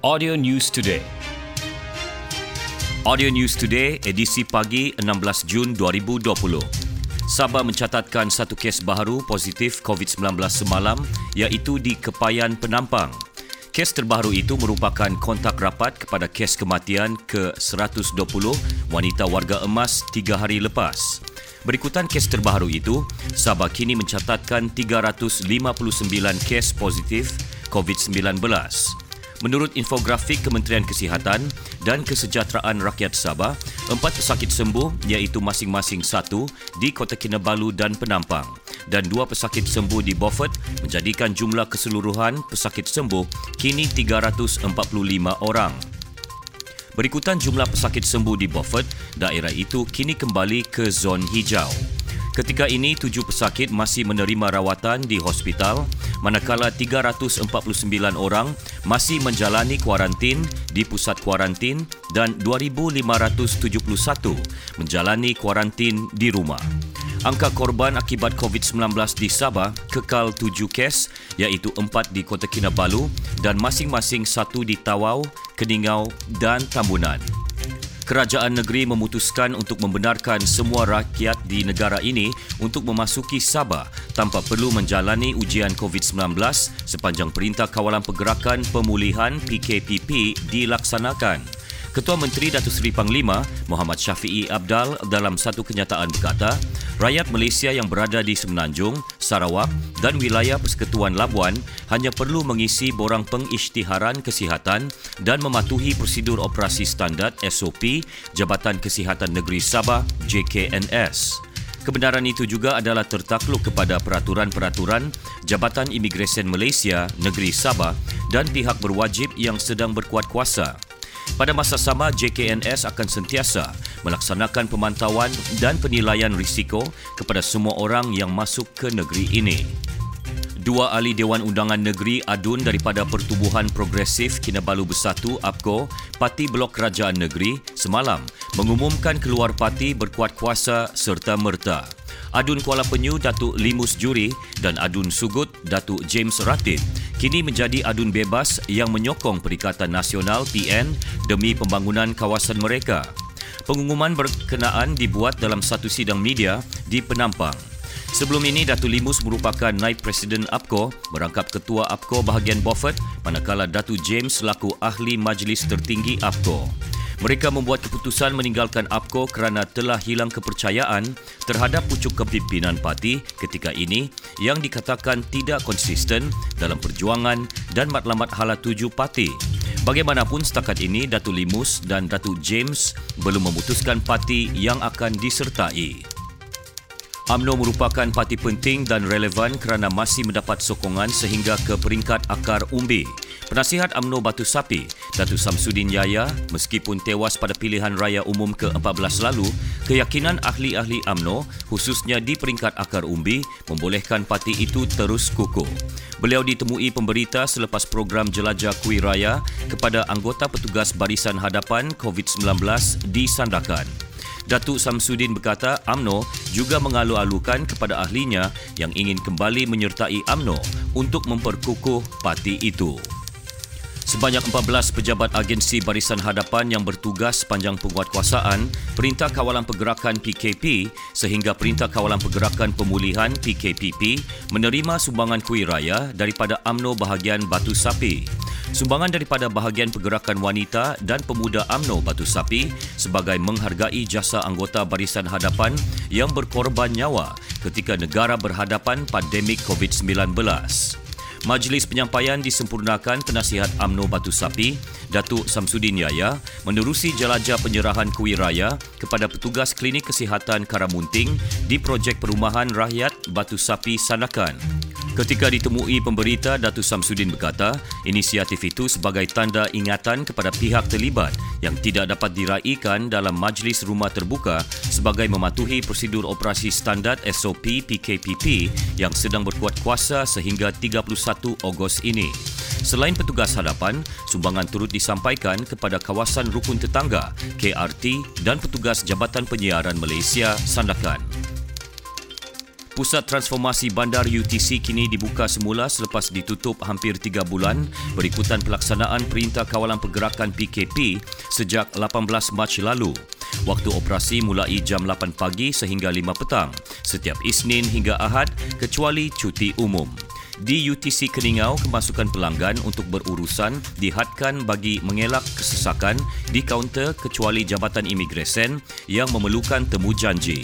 Audio News Today. Audio News Today, edisi pagi 16 Jun 2020. Sabah mencatatkan satu kes baharu positif COVID-19 semalam iaitu di Kepayan Penampang. Kes terbaru itu merupakan kontak rapat kepada kes kematian ke-120 wanita warga emas tiga hari lepas. Berikutan kes terbaru itu, Sabah kini mencatatkan 359 kes positif COVID-19. Menurut infografik Kementerian Kesihatan dan Kesejahteraan Rakyat Sabah, empat pesakit sembuh iaitu masing-masing satu di Kota Kinabalu dan Penampang dan dua pesakit sembuh di Beaufort menjadikan jumlah keseluruhan pesakit sembuh kini 345 orang. Berikutan jumlah pesakit sembuh di Beaufort, daerah itu kini kembali ke zon hijau. Ketika ini, tujuh pesakit masih menerima rawatan di hospital, manakala 349 orang masih menjalani kuarantin di pusat kuarantin dan 2,571 menjalani kuarantin di rumah. Angka korban akibat COVID-19 di Sabah kekal tujuh kes iaitu empat di Kota Kinabalu dan masing-masing satu di Tawau, Keningau dan Tambunan kerajaan negeri memutuskan untuk membenarkan semua rakyat di negara ini untuk memasuki Sabah tanpa perlu menjalani ujian COVID-19 sepanjang Perintah Kawalan Pergerakan Pemulihan PKPP dilaksanakan. Ketua Menteri Datuk Seri Panglima Muhammad Syafiee Abdal dalam satu kenyataan berkata, rakyat Malaysia yang berada di Semenanjung, Sarawak dan wilayah Persekutuan Labuan hanya perlu mengisi borang pengisytiharan kesihatan dan mematuhi prosedur operasi standard SOP Jabatan Kesihatan Negeri Sabah JKNS. Kebenaran itu juga adalah tertakluk kepada peraturan-peraturan Jabatan Imigresen Malaysia Negeri Sabah dan pihak berwajib yang sedang berkuat kuasa. Pada masa sama, JKNS akan sentiasa melaksanakan pemantauan dan penilaian risiko kepada semua orang yang masuk ke negeri ini. Dua ahli Dewan Undangan Negeri Adun daripada Pertubuhan Progresif Kinabalu Bersatu APKO, Parti Blok Kerajaan Negeri semalam mengumumkan keluar parti berkuat kuasa serta merta. Adun Kuala Penyu Datuk Limus Juri dan Adun Sugut Datuk James Ratib kini menjadi adun bebas yang menyokong Perikatan Nasional PN demi pembangunan kawasan mereka. Pengumuman berkenaan dibuat dalam satu sidang media di Penampang. Sebelum ini, Datuk Limus merupakan naib Presiden APCO merangkap Ketua APCO bahagian Beaufort manakala Datuk James selaku Ahli Majlis Tertinggi APCO. Mereka membuat keputusan meninggalkan APCO kerana telah hilang kepercayaan terhadap pucuk kepimpinan parti ketika ini yang dikatakan tidak konsisten dalam perjuangan dan matlamat hala tuju parti. Bagaimanapun setakat ini Datuk Limus dan Datuk James belum memutuskan parti yang akan disertai. AMNO merupakan parti penting dan relevan kerana masih mendapat sokongan sehingga ke peringkat akar umbi. Penasihat AMNO Batu Sapi, Datuk Samsudin Yaya, meskipun tewas pada pilihan raya umum ke-14 lalu, keyakinan ahli-ahli AMNO, khususnya di peringkat akar umbi, membolehkan parti itu terus kukuh. Beliau ditemui pemberita selepas program jelajah kuih raya kepada anggota petugas barisan hadapan COVID-19 di Sandakan. Datuk Samsudin berkata AMNO juga mengalu-alukan kepada ahlinya yang ingin kembali menyertai AMNO untuk memperkukuh parti itu. Sebanyak 14 pejabat agensi Barisan Hadapan yang bertugas sepanjang penguatkuasaan Perintah Kawalan Pergerakan PKP sehingga Perintah Kawalan Pergerakan Pemulihan PKPP menerima sumbangan kuih raya daripada AMNO bahagian Batu Sapi. Sumbangan daripada bahagian pergerakan wanita dan pemuda AMNO Batu Sapi sebagai menghargai jasa anggota barisan hadapan yang berkorban nyawa ketika negara berhadapan pandemik COVID-19. Majlis penyampaian disempurnakan penasihat AMNO Batu Sapi, Datuk Samsudin Yaya, menerusi jelajah penyerahan kuih raya kepada petugas klinik kesihatan Karamunting di projek perumahan rakyat Batu Sapi Sanakan. Ketika ditemui pemberita, Datu Samsudin berkata, inisiatif itu sebagai tanda ingatan kepada pihak terlibat yang tidak dapat diraikan dalam majlis rumah terbuka sebagai mematuhi prosedur operasi standard SOP PKPP yang sedang berkuat kuasa sehingga 31 Ogos ini. Selain petugas hadapan, sumbangan turut disampaikan kepada kawasan rukun tetangga, KRT dan petugas Jabatan Penyiaran Malaysia Sandakan. Pusat Transformasi Bandar UTC kini dibuka semula selepas ditutup hampir 3 bulan berikutan pelaksanaan Perintah Kawalan Pergerakan PKP sejak 18 Mac lalu. Waktu operasi mulai jam 8 pagi sehingga 5 petang setiap Isnin hingga Ahad kecuali cuti umum. Di UTC Keningau, kemasukan pelanggan untuk berurusan dihadkan bagi mengelak kesesakan di kaunter kecuali Jabatan Imigresen yang memerlukan temu janji.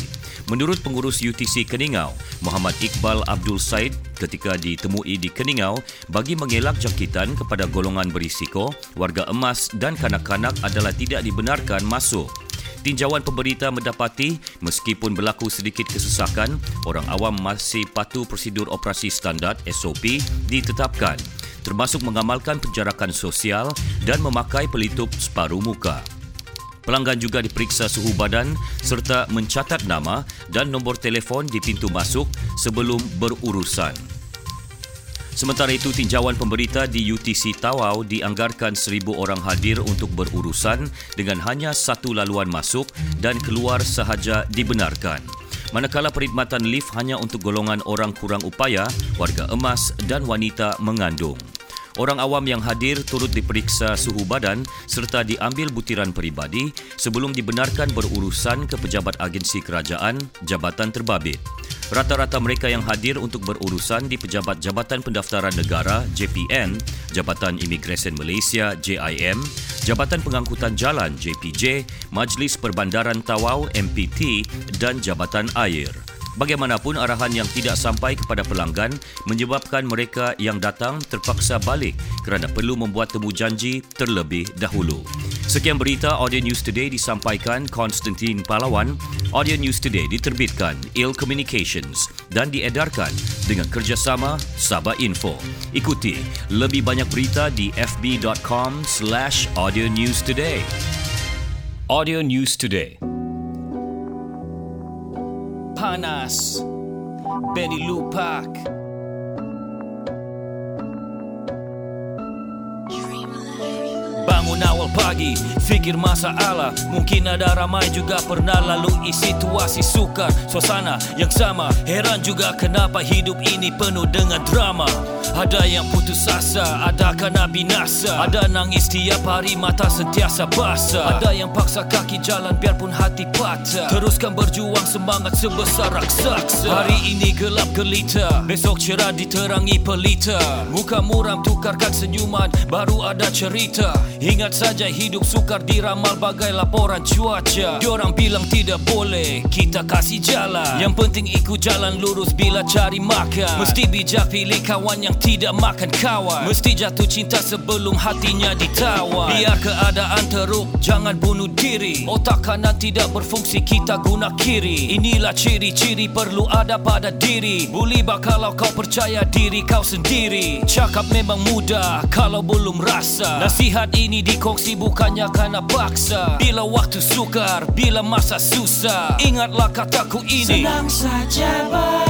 Menurut pengurus UTC Keningau, Muhammad Iqbal Abdul Said ketika ditemui di Keningau bagi mengelak jangkitan kepada golongan berisiko, warga emas dan kanak-kanak adalah tidak dibenarkan masuk tinjauan pemberita mendapati meskipun berlaku sedikit kesesakan, orang awam masih patuh prosedur operasi standard SOP ditetapkan termasuk mengamalkan penjarakan sosial dan memakai pelitup separuh muka. Pelanggan juga diperiksa suhu badan serta mencatat nama dan nombor telefon di pintu masuk sebelum berurusan. Sementara itu, tinjauan pemberita di UTC Tawau dianggarkan seribu orang hadir untuk berurusan dengan hanya satu laluan masuk dan keluar sahaja dibenarkan. Manakala perkhidmatan lift hanya untuk golongan orang kurang upaya, warga emas dan wanita mengandung. Orang awam yang hadir turut diperiksa suhu badan serta diambil butiran peribadi sebelum dibenarkan berurusan ke pejabat agensi kerajaan, jabatan terbabit. Rata-rata mereka yang hadir untuk berurusan di Pejabat Jabatan Pendaftaran Negara JPN, Jabatan Imigresen Malaysia JIM, Jabatan Pengangkutan Jalan JPJ, Majlis Perbandaran Tawau MPT dan Jabatan Air. Bagaimanapun arahan yang tidak sampai kepada pelanggan menyebabkan mereka yang datang terpaksa balik kerana perlu membuat temu janji terlebih dahulu. Sekian berita Audio News Today disampaikan Konstantin Palawan. Audio News Today diterbitkan Il Communications dan diedarkan dengan kerjasama Sabah Info. Ikuti lebih banyak berita di fb.com slash audio news today. Audio News Today Manas, Benny Lupac. Bangun pagi, fikir masalah Mungkin ada ramai juga pernah lalui situasi sukar. Suasana yang sama, heran juga kenapa hidup ini penuh dengan drama. Ada yang putus asa, ada kena binasa. Ada nangis tiap hari, mata sentiasa basah. Ada yang paksa kaki jalan biarpun hati patah. Teruskan berjuang semangat sebesar raksasa. Hari ini gelap gelita, besok cerah diterangi pelita. Muka muram tukarkan senyuman, baru ada cerita. Ingat saja hidup sukar diramal bagai laporan cuaca. Diorang bilang tidak boleh, kita kasih jalan. Yang penting ikut jalan lurus bila cari makan. Mesti bijak pilih kawan yang tidak makan kawan. Mesti jatuh cinta sebelum hatinya ditawan. Biar keadaan teruk, jangan bunuh diri. Otak kanan tidak berfungsi, kita guna kiri. Inilah ciri-ciri perlu ada pada diri. Bulibah kalau kau percaya diri kau sendiri. Cakap memang mudah kalau belum rasa. Nasihat ini dikongsi bukannya karena paksa. Bila waktu sukar, bila masa susah Ingatlah kataku ini. Senang saja baik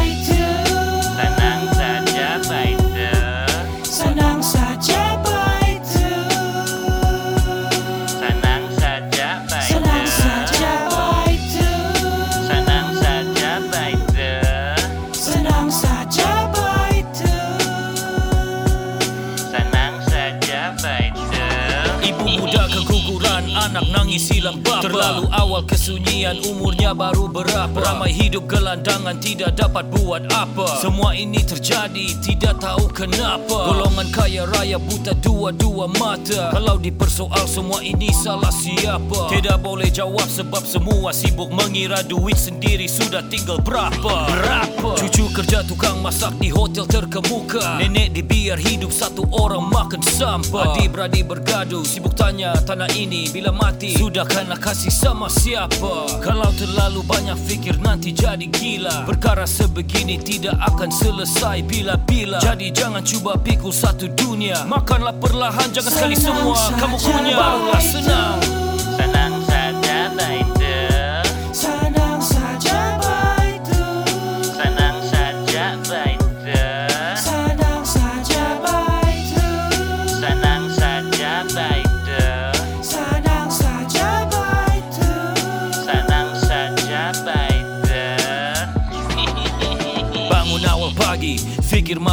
Anak nangis hilang bapa Terlalu awal kesunyian Umurnya baru berapa? Ramai hidup gelandangan Tidak dapat buat apa. Semua ini terjadi Tidak tahu kenapa. Golongan kaya raya buta dua-dua mata. Kalau dipersoal semua ini salah siapa? Tidak boleh jawab sebab semua sibuk Mengira duit sendiri sudah tinggal berapa? Berapa? Cucu kerja tukang masak di hotel terkemuka. Nenek dibiar hidup satu orang makan sampah. Adik-beradik bergaduh Sibuk tanya tanah ini bila mati Sudahkah nak kasih sama siapa. Kalau terlalu banyak fikir nanti jadi gila. Perkara sebegini tidak akan selesai bila-bila. Jadi jangan cuba pikul satu dunia. Makanlah perlahan jangan sekali semua. Kamu punya barulah. Senang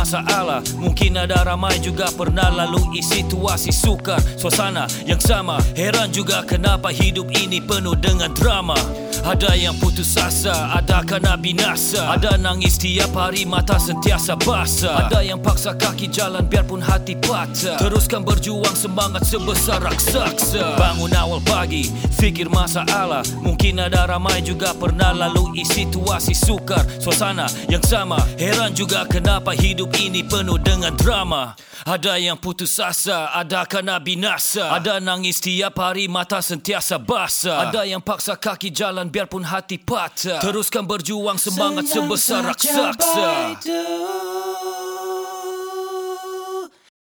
masalah. Mungkin ada ramai juga pernah lalui situasi sukar Suasana yang sama. Heran juga kenapa hidup ini penuh dengan drama. Ada yang putus asa, ada kena binasa. Ada nangis tiap hari mata sentiasa basah. Ada yang paksa kaki jalan biarpun hati patah. Teruskan berjuang semangat sebesar raksasa. Bangun awal pagi, fikir masalah. Mungkin ada ramai juga pernah lalui situasi sukar Suasana yang sama, heran juga kenapa hidup ini penuh dengan drama. Ada yang putus asa, ada kena binasa. Ada nangis tiap hari mata sentiasa basah. Ada yang paksa kaki jalan biarpun hati patah. Teruskan berjuang semangat sebesar Senang saja raksasa. Baidu